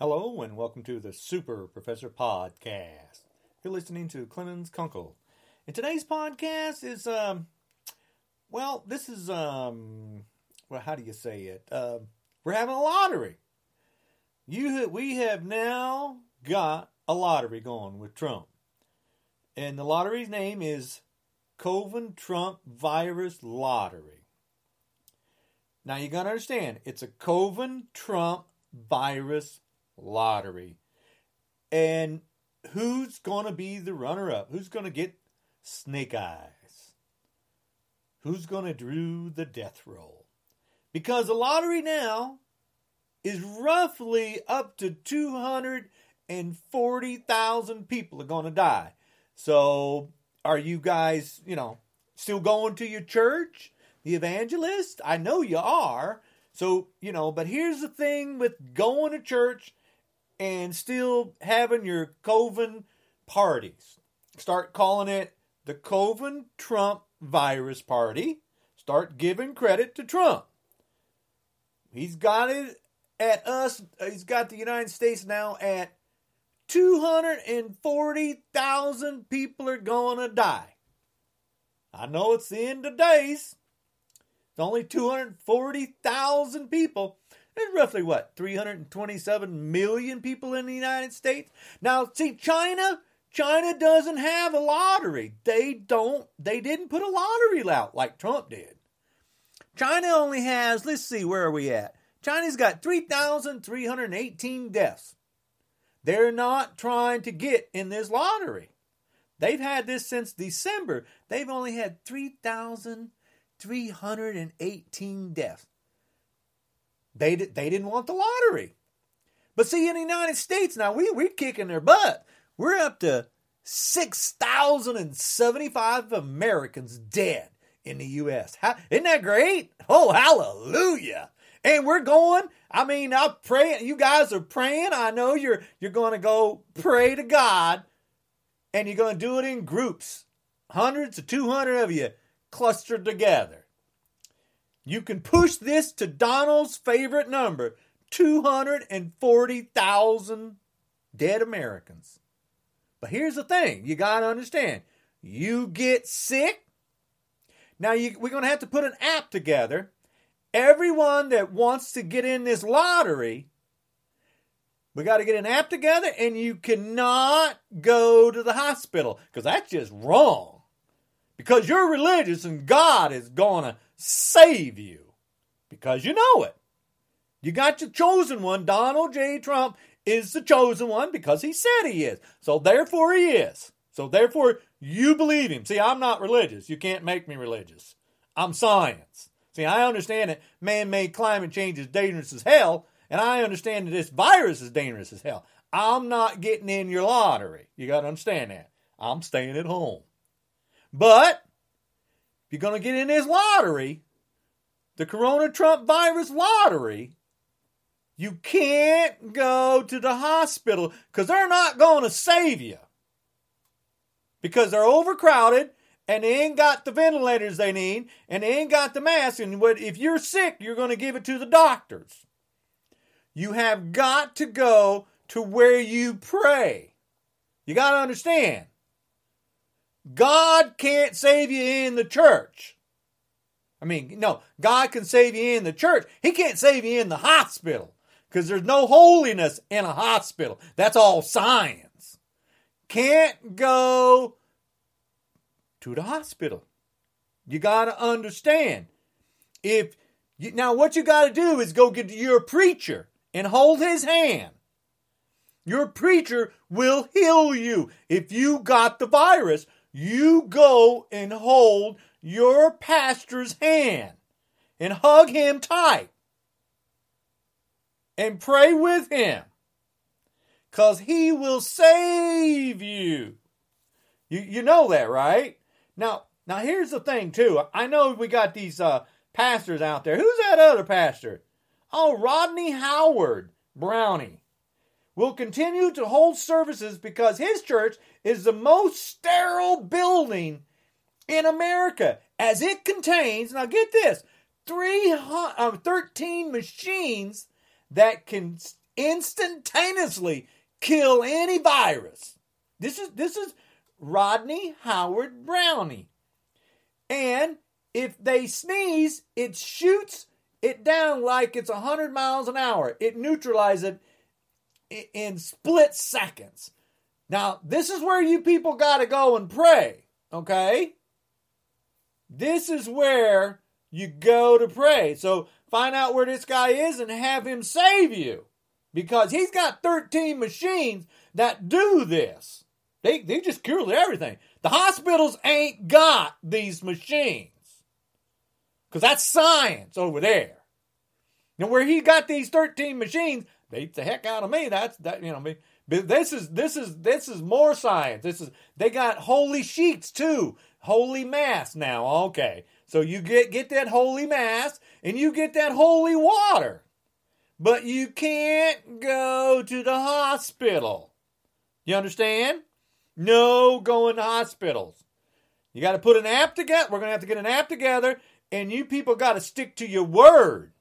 Hello and welcome to the Super Professor Podcast. You're listening to Clemens Kunkel. And today's podcast is um well, this is um well how do you say it? Uh, we're having a lottery. You we have now got a lottery going with Trump. And the lottery's name is COVID Trump Virus Lottery. Now you got to understand, it's a COVID Trump virus lottery. And who's going to be the runner up? Who's going to get snake eyes? Who's going to do the death roll? Because the lottery now is roughly up to 240,000 people are going to die. So, are you guys, you know, still going to your church? The evangelist? I know you are. So, you know, but here's the thing with going to church and still having your COVID parties. Start calling it the COVID Trump Virus Party. Start giving credit to Trump. He's got it at us, he's got the United States now at 240,000 people are going to die. I know it's the end of days. It's only 240,000 people. There's roughly what, 327 million people in the United States? Now, see, China, China doesn't have a lottery. They don't, they didn't put a lottery out like Trump did. China only has, let's see, where are we at? China's got 3,318 deaths. They're not trying to get in this lottery. They've had this since December. They've only had 3,318 deaths. They, they didn't want the lottery. But see, in the United States now, we, we're kicking their butt. We're up to 6,075 Americans dead in the U.S. How, isn't that great? Oh, hallelujah. And we're going. I mean, I'm praying. You guys are praying. I know you're you're going to go pray to God, and you're going to do it in groups, hundreds of 200 of you clustered together. You can push this to Donald's favorite number 240,000 dead Americans. But here's the thing you got to understand you get sick. Now, you, we're going to have to put an app together. Everyone that wants to get in this lottery, we got to get an app together, and you cannot go to the hospital because that's just wrong. Because you're religious and God is going to save you because you know it. You got your chosen one. Donald J. Trump is the chosen one because he said he is. So therefore he is. So therefore you believe him. See, I'm not religious. You can't make me religious. I'm science. See, I understand that man made climate change is dangerous as hell, and I understand that this virus is dangerous as hell. I'm not getting in your lottery. You got to understand that. I'm staying at home. But if you're going to get in this lottery, the Corona Trump virus lottery, you can't go to the hospital because they're not going to save you. Because they're overcrowded and they ain't got the ventilators they need and they ain't got the masks. And if you're sick, you're going to give it to the doctors. You have got to go to where you pray. You got to understand. God can't save you in the church. I mean, no, God can save you in the church. He can't save you in the hospital because there's no holiness in a hospital. That's all science. Can't go to the hospital. You got to understand. If you, now what you got to do is go get your preacher and hold his hand. Your preacher will heal you. If you got the virus, you go and hold your pastor's hand and hug him tight and pray with him because he will save you. You, you know that, right? Now, now here's the thing too. I know we got these uh, pastors out there. Who's that other pastor? Oh, Rodney Howard Brownie will continue to hold services because his church is the most sterile building in America, as it contains, now get this, uh, 13 machines that can instantaneously kill any virus. This is this is Rodney Howard Brownie. And if they sneeze, it shoots it down like it's 100 miles an hour. It neutralizes it in split seconds. Now, this is where you people got to go and pray, okay? This is where you go to pray. So find out where this guy is and have him save you because he's got 13 machines that do this. They, they just cure everything. The hospitals ain't got these machines because that's science over there. Now, where he got these 13 machines beats the heck out of me. That's that, you know, me. this is this is this is more science. This is they got holy sheets too. Holy mass now. Okay. So you get get that holy mass and you get that holy water. But you can't go to the hospital. You understand? No going to hospitals. You got to put an app together. We're going to have to get an app together and you people got to stick to your word.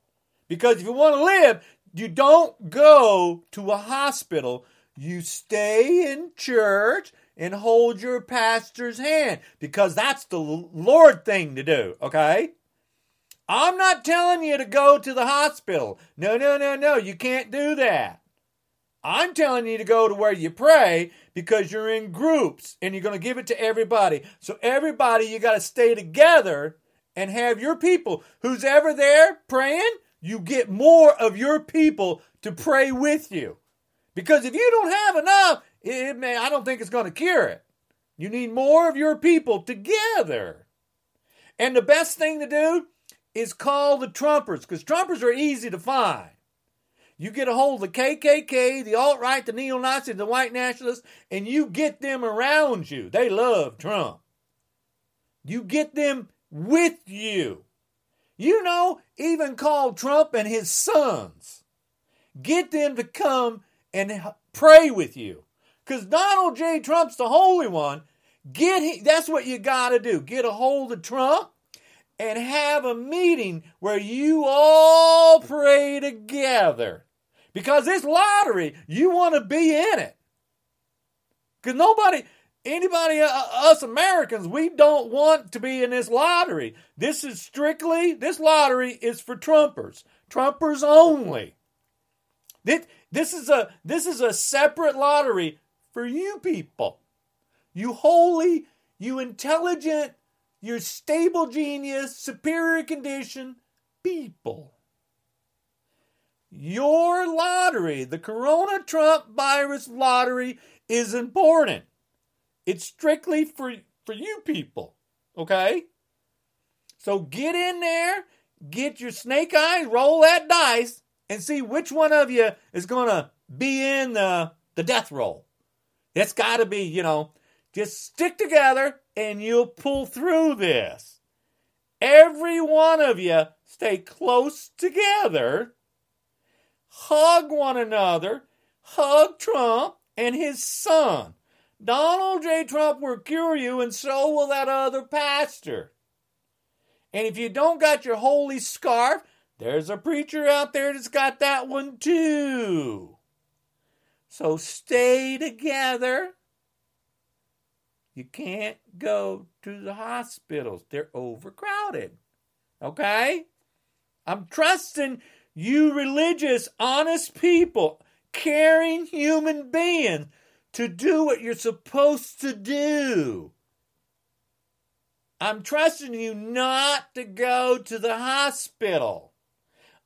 Because if you want to live, you don't go to a hospital. You stay in church and hold your pastor's hand because that's the Lord thing to do, okay? I'm not telling you to go to the hospital. No, no, no, no. You can't do that. I'm telling you to go to where you pray because you're in groups and you're going to give it to everybody. So, everybody, you got to stay together and have your people. Who's ever there praying, you get more of your people to pray with you. Because if you don't have enough, it may, I don't think it's going to cure it. You need more of your people together. And the best thing to do is call the Trumpers, because Trumpers are easy to find. You get a hold of the KKK, the alt right, the neo Nazis, the white nationalists, and you get them around you. They love Trump. You get them with you. You know, even call Trump and his sons. Get them to come and pray with you. Because Donald J. Trump's the Holy One. Get he, that's what you got to do. Get a hold of Trump and have a meeting where you all pray together. Because this lottery, you want to be in it. Because nobody, anybody, uh, us Americans, we don't want to be in this lottery. This is strictly, this lottery is for Trumpers, Trumpers only. This, this is a this is a separate lottery for you people. You holy, you intelligent, you stable genius, superior condition people. Your lottery, the Corona Trump virus lottery, is important. It's strictly for, for you people. Okay? So get in there, get your snake eyes, roll that dice, and see which one of you is to be in the, the death roll. It's got to be, you know, just stick together and you'll pull through this. Every one of you stay close together, hug one another, hug Trump and his son. Donald J. Trump will cure you, and so will that other pastor. And if you don't got your holy scarf, there's a preacher out there that's got that one too. So stay together. You can't go to the hospitals, they're overcrowded. Okay? I'm trusting you, religious, honest people, caring human beings to do what you're supposed to do. I'm trusting you not to go to the hospital.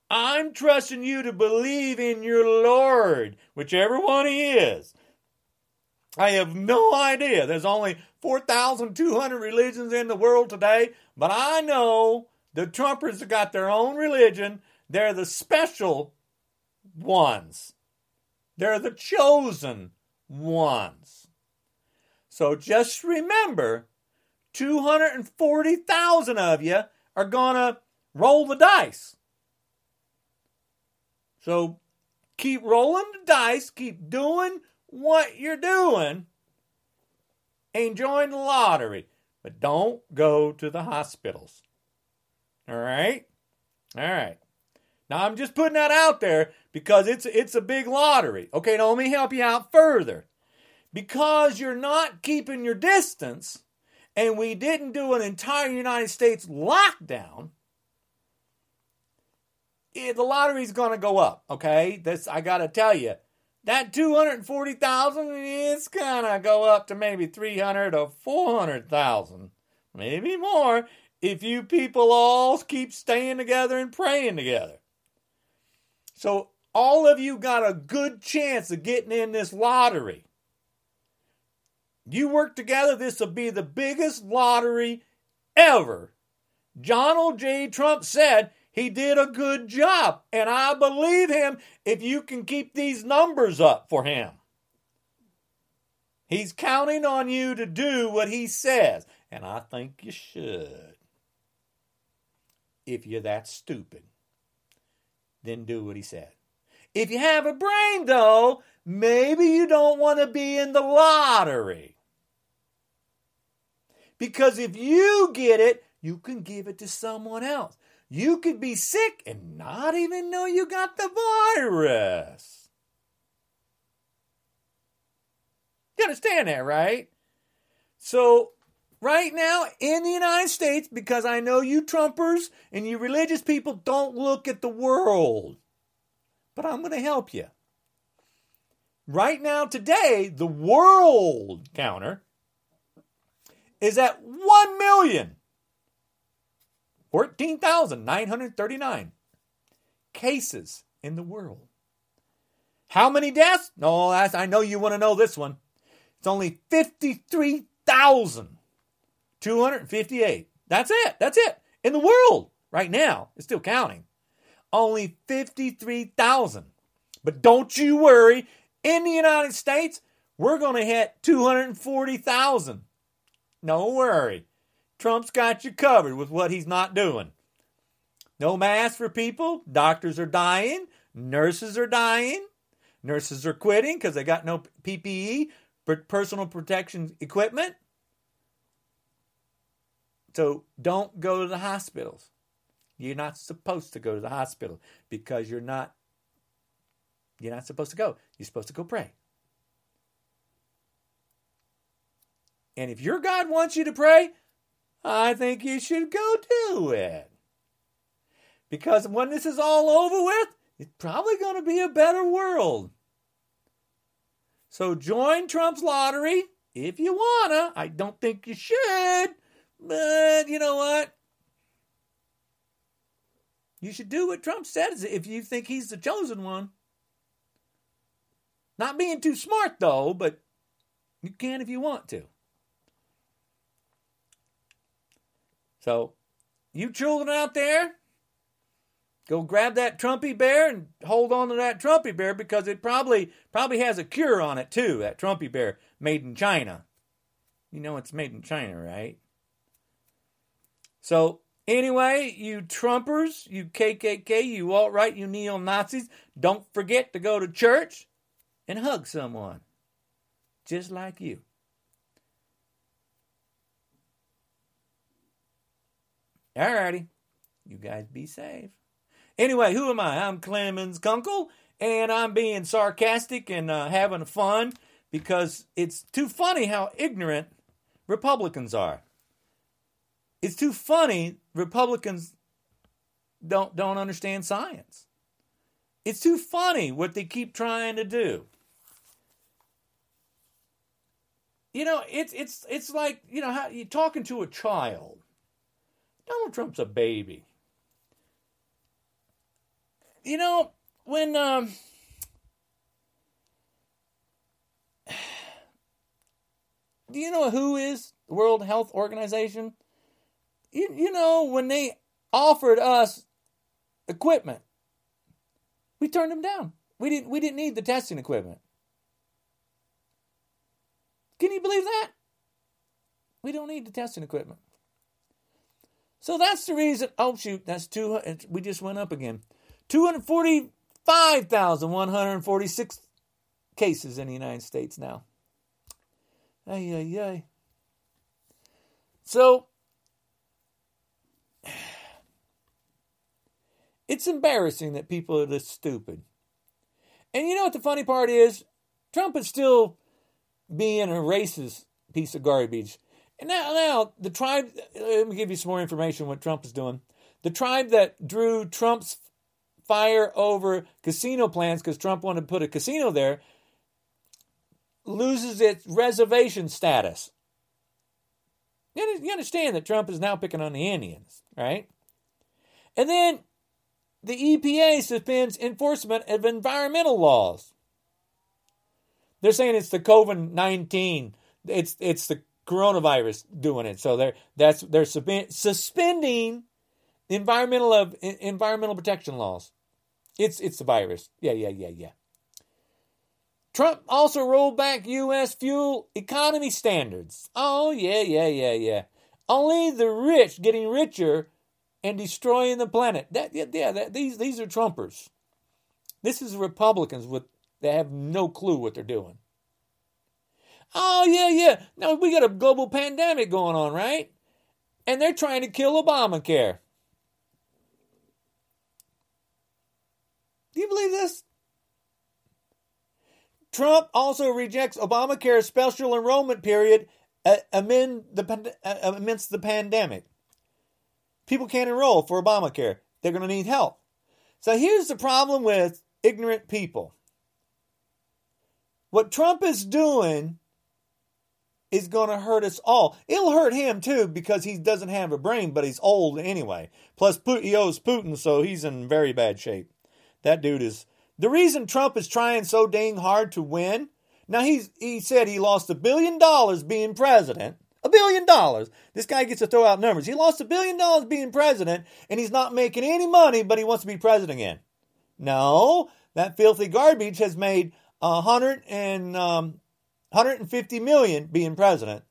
I'm trusting you to believe in your Lord, whichever one He is. I have no idea. There's only 4,200 religions in the world today, but I know the Trumpers have got their own religion. They're the special ones, they're the chosen ones. So just remember 240,000 of you are going to roll the dice. So keep rolling the dice, keep doing what you're doing, enjoying the lottery, but don't go to the hospitals. All right? All right. Now I'm just putting that out there because it's it's a big lottery. Okay, now let me help you out further. Because you're not keeping your distance, and we didn't do an entire United States lockdown, it, the lottery's going to go up. Okay, this I got to tell you, that two hundred forty thousand, it's gonna go up to maybe three hundred or four hundred thousand, maybe more, if you people all keep staying together and praying together. So all of you got a good chance of getting in this lottery. You work together, this will be the biggest lottery ever. Donald J. Trump said he did a good job, and I believe him if you can keep these numbers up for him. He's counting on you to do what he says, and I think you should. If you're that stupid, then do what he said. If you have a brain, though, maybe you don't want to be in the lottery. Because if you get it, you can give it to someone else. You could be sick and not even know you got the virus. You understand that, right? So, right now in the United States, because I know you Trumpers and you religious people don't look at the world but I'm going to help you. Right now, today, the world counter is at 1 million 14,939 cases in the world. How many deaths? No, I know you want to know this one. It's only 53,258. That's it. That's it. In the world right now. It's still counting only 53,000. But don't you worry, in the United States, we're going to hit 240,000. No worry. Trump's got you covered with what he's not doing. No masks for people. Doctors are dying. Nurses are dying. Nurses are quitting because they got no PPE, personal protection equipment. So don't go to the hospitals. You're not supposed to go to the hospital because you're not you're not supposed to go. You're supposed to go pray. And if your God wants you to pray, I think you should go do it. Because when this is all over with, it's probably going to be a better world. So join Trump's lottery if you wanna. I don't think you should, but you know what? You should do what Trump says if you think he's the chosen one. Not being too smart, though, but you can if you want to. So, you children out there, go grab that Trumpy bear and hold on to that Trumpy bear because it probably probably has a cure on it too. That Trumpy bear made in China. You know it's made in China, right? So Anyway, you Trumpers, you KKK, you alt right, you neo Nazis, don't forget to go to church and hug someone just like you. Alrighty, you guys be safe. Anyway, who am I? I'm Clemens Kunkel, and I'm being sarcastic and uh, having fun because it's too funny how ignorant Republicans are. It's too funny Republicans don't don't understand science. It's too funny what they keep trying to do. You know, it's it's it's like, you know, how you're talking to a child. Donald Trump's a baby. You know, when um Do you know who is the World Health Organization? You, you know, when they offered us equipment, we turned them down. We didn't we didn't need the testing equipment. Can you believe that? We don't need the testing equipment. So that's the reason. Oh shoot, that's two. We just went up again. Two hundred forty-five thousand one hundred forty-six cases in the United States now. Ay ay ay. So It's embarrassing that people are this stupid. And you know what the funny part is? Trump is still being a racist piece of garbage. And now, now the tribe. Let me give you some more information what Trump is doing. The tribe that drew Trump's fire over casino plans because Trump wanted to put a casino there loses its reservation status. You understand that Trump is now picking on the Indians, right? And then the EPA suspends enforcement of environmental laws. They're saying it's the COVID nineteen. It's it's the coronavirus doing it. So they're that's they're suspending environmental of environmental protection laws. It's it's the virus. Yeah, yeah, yeah, yeah. Trump also rolled back U.S. fuel economy standards. Oh, yeah, yeah, yeah, yeah. Only the rich getting richer and destroying the planet. That, yeah, yeah that, these, these are Trumpers. This is Republicans with they have no clue what they're doing. Oh, yeah, yeah. Now we got a global pandemic going on, right? And they're trying to kill Obamacare. Do you believe this? Trump also rejects Obamacare's special enrollment period uh, amid the, uh, amidst the pandemic. People can't enroll for Obamacare. They're going to need help. So here's the problem with ignorant people. What Trump is doing is going to hurt us all. It'll hurt him too because he doesn't have a brain, but he's old anyway. Plus, he owes Putin, so he's in very bad shape. That dude is the reason Trump is trying so dang hard to win, now he's he said he lost a billion dollars being president. A billion dollars. This guy gets to throw out numbers. He lost a billion dollars being president, and he's not making any money, but he wants to be president again. No, that filthy garbage has made a hundred and um, 150 million being president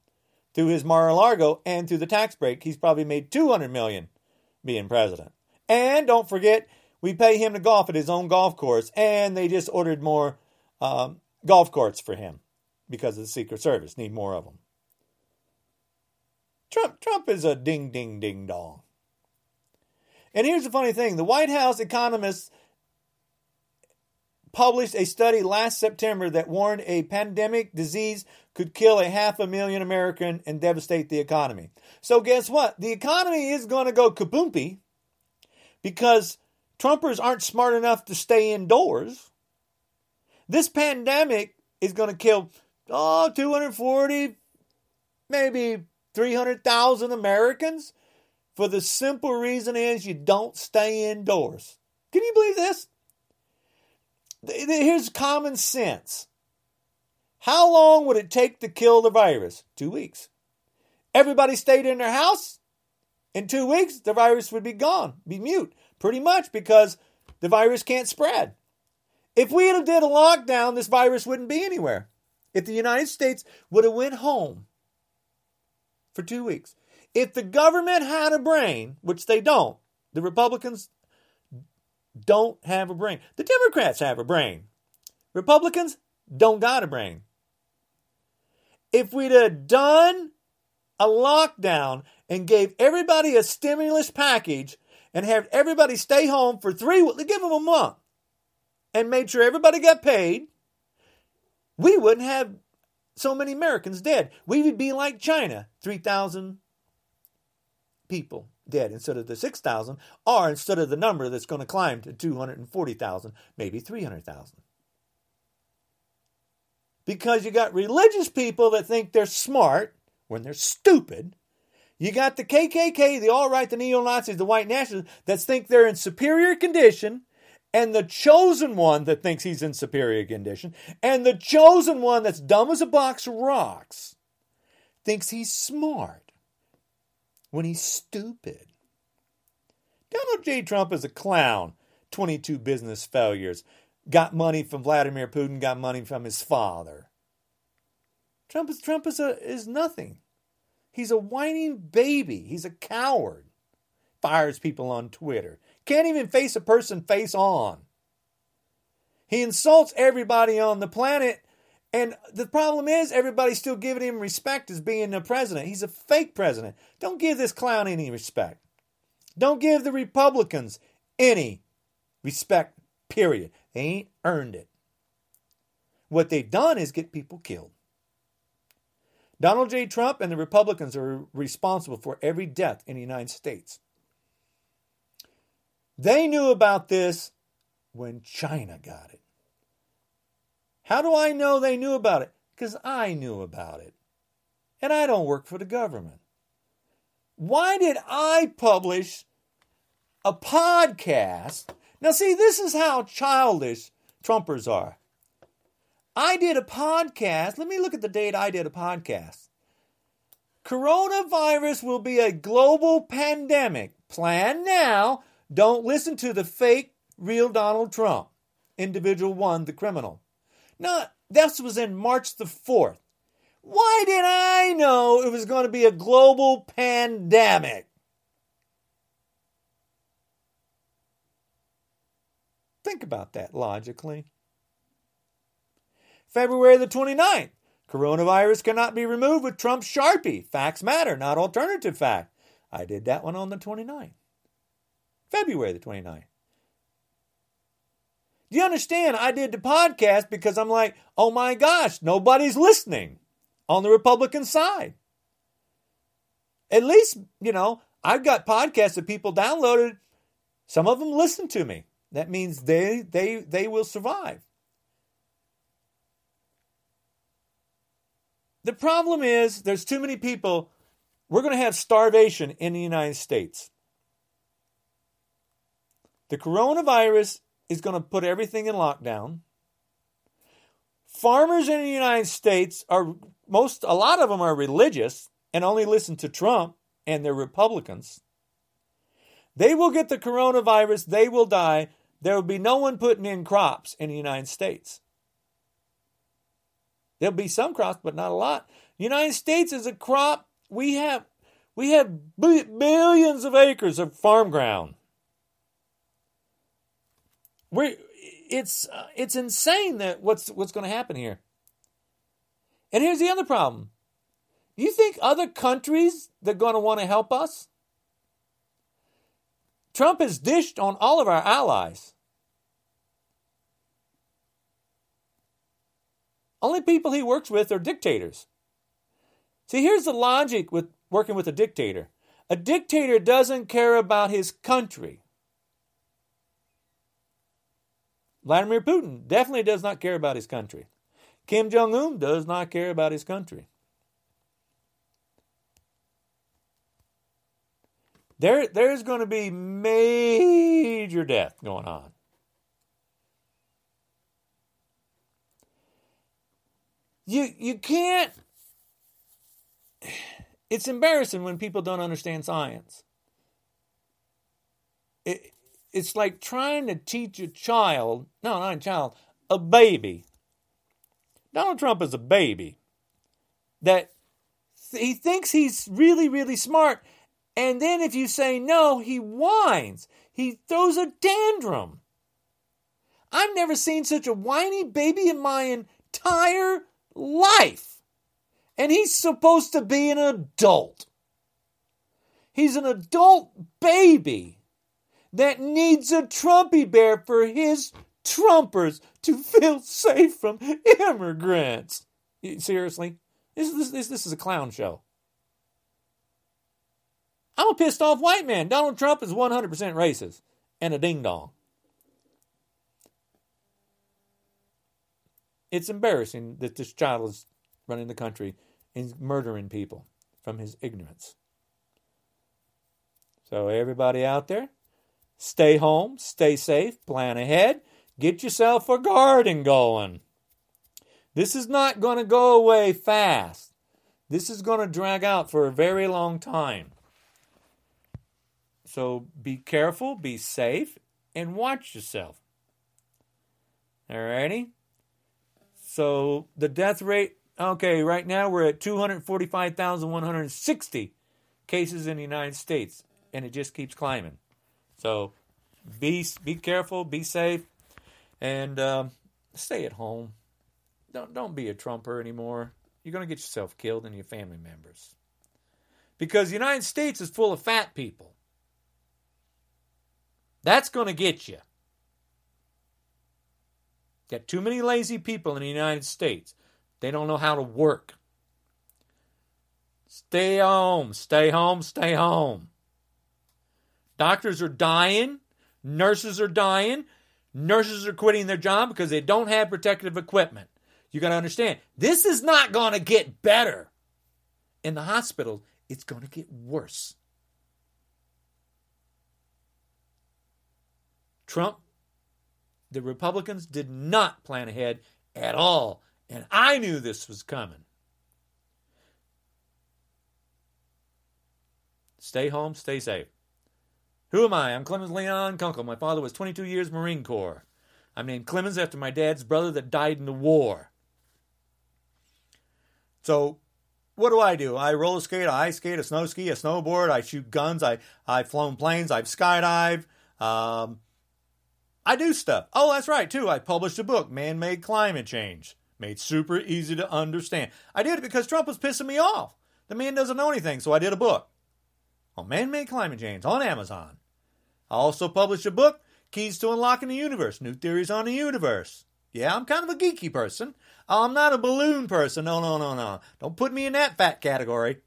through his Mar-a-Lago and through the tax break. He's probably made 200 million being president. And don't forget, we pay him to golf at his own golf course, and they just ordered more um, golf courts for him because of the Secret Service. Need more of them. Trump, Trump is a ding, ding, ding dong. And here's the funny thing the White House economists published a study last September that warned a pandemic disease could kill a half a million American and devastate the economy. So guess what? The economy is going to go kaboompy because Trumpers aren't smart enough to stay indoors. This pandemic is going to kill oh 240 maybe 300,000 Americans for the simple reason is you don't stay indoors. Can you believe this? Here's common sense. How long would it take to kill the virus? 2 weeks. Everybody stayed in their house. In 2 weeks the virus would be gone, be mute. Pretty much because the virus can't spread. If we had did a lockdown, this virus wouldn't be anywhere. If the United States would have went home for two weeks, if the government had a brain, which they don't, the Republicans don't have a brain. The Democrats have a brain. Republicans don't got a brain. If we'd have done a lockdown and gave everybody a stimulus package and have everybody stay home for three give them a month, and made sure everybody got paid, we wouldn't have so many Americans dead. We would be like China 3,000 people dead instead of the 6,000, or instead of the number that's going to climb to 240,000, maybe 300,000. Because you got religious people that think they're smart when they're stupid, you got the KKK, the all right, the neo Nazis, the white nationalists that think they're in superior condition, and the chosen one that thinks he's in superior condition, and the chosen one that's dumb as a box of rocks thinks he's smart when he's stupid. Donald J. Trump is a clown. 22 business failures. Got money from Vladimir Putin, got money from his father. Trump is, Trump is, a, is nothing. He's a whining baby. He's a coward. Fires people on Twitter. Can't even face a person face on. He insults everybody on the planet. And the problem is, everybody's still giving him respect as being the president. He's a fake president. Don't give this clown any respect. Don't give the Republicans any respect, period. They ain't earned it. What they've done is get people killed. Donald J. Trump and the Republicans are responsible for every death in the United States. They knew about this when China got it. How do I know they knew about it? Because I knew about it. And I don't work for the government. Why did I publish a podcast? Now, see, this is how childish Trumpers are. I did a podcast. Let me look at the date I did a podcast. Coronavirus will be a global pandemic. Plan now. Don't listen to the fake, real Donald Trump. Individual one, the criminal. Now, this was in March the 4th. Why did I know it was going to be a global pandemic? Think about that logically. February the 29th. Coronavirus cannot be removed with Trump's Sharpie. Facts matter, not alternative fact. I did that one on the 29th. February the 29th. Do you understand? I did the podcast because I'm like, oh my gosh, nobody's listening on the Republican side. At least, you know, I've got podcasts that people downloaded. Some of them listen to me. That means they they they will survive. The problem is there's too many people. We're going to have starvation in the United States. The coronavirus is going to put everything in lockdown. Farmers in the United States are most a lot of them are religious and only listen to Trump and their Republicans. They will get the coronavirus, they will die. There will be no one putting in crops in the United States. There'll be some crops, but not a lot. The United States is a crop. We have we have billions of acres of farm ground. We it's uh, it's insane that what's what's going to happen here. And here's the other problem. You think other countries they're going to want to help us? Trump has dished on all of our allies. Only people he works with are dictators. See, here's the logic with working with a dictator a dictator doesn't care about his country. Vladimir Putin definitely does not care about his country. Kim Jong un does not care about his country. There, there's going to be major death going on. You you can't it's embarrassing when people don't understand science. It, it's like trying to teach a child, no, not a child, a baby. Donald Trump is a baby that he thinks he's really, really smart. And then if you say no, he whines. He throws a tantrum. I've never seen such a whiny baby in my entire life. And he's supposed to be an adult. He's an adult baby that needs a Trumpy bear for his Trumpers to feel safe from immigrants. Seriously? This, this, this, this is a clown show. I'm a pissed off white man. Donald Trump is 100% racist and a ding dong. It's embarrassing that this child is running the country and murdering people from his ignorance. So, everybody out there, stay home, stay safe, plan ahead, get yourself a garden going. This is not going to go away fast. This is going to drag out for a very long time. So be careful, be safe, and watch yourself. Alrighty? So the death rate, okay, right now we're at 245,160 cases in the United States, and it just keeps climbing. So be be careful, be safe, and um, stay at home. Don't don't be a Trumper anymore. You're going to get yourself killed and your family members. Because the United States is full of fat people. That's going to get you. Got too many lazy people in the United States. They don't know how to work. Stay home, stay home, stay home. Doctors are dying, nurses are dying, nurses are quitting their job because they don't have protective equipment. You got to understand, this is not going to get better. In the hospitals, it's going to get worse. Trump, the Republicans did not plan ahead at all, and I knew this was coming. Stay home, stay safe. Who am I? I'm Clemens Leon Kunkel. My father was 22 years Marine Corps. I'm named Clemens after my dad's brother that died in the war. So, what do I do? I roller skate, I ice skate, a snow ski, a snowboard, I shoot guns, I, I've flown planes, I've skydived. Um, I do stuff. Oh, that's right, too. I published a book, Man Made Climate Change. Made super easy to understand. I did it because Trump was pissing me off. The man doesn't know anything, so I did a book on man made climate change on Amazon. I also published a book, Keys to Unlocking the Universe New Theories on the Universe. Yeah, I'm kind of a geeky person. I'm not a balloon person. No, no, no, no. Don't put me in that fat category.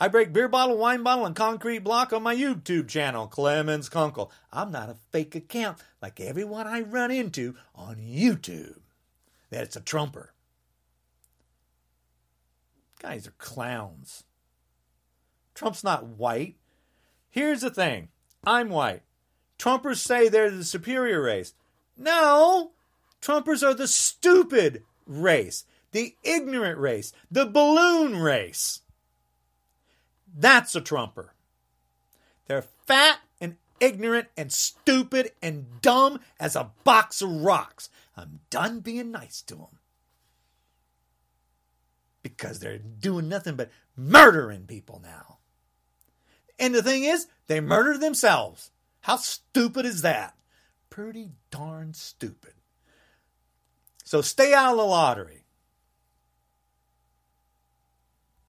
I break beer bottle, wine bottle, and concrete block on my YouTube channel, Clemens Kunkel. I'm not a fake account like everyone I run into on YouTube. That's a trumper. Guys are clowns. Trump's not white. Here's the thing I'm white. Trumpers say they're the superior race. No! Trumpers are the stupid race, the ignorant race, the balloon race. That's a Trumper. They're fat and ignorant and stupid and dumb as a box of rocks. I'm done being nice to them. Because they're doing nothing but murdering people now. And the thing is, they murder themselves. How stupid is that? Pretty darn stupid. So stay out of the lottery.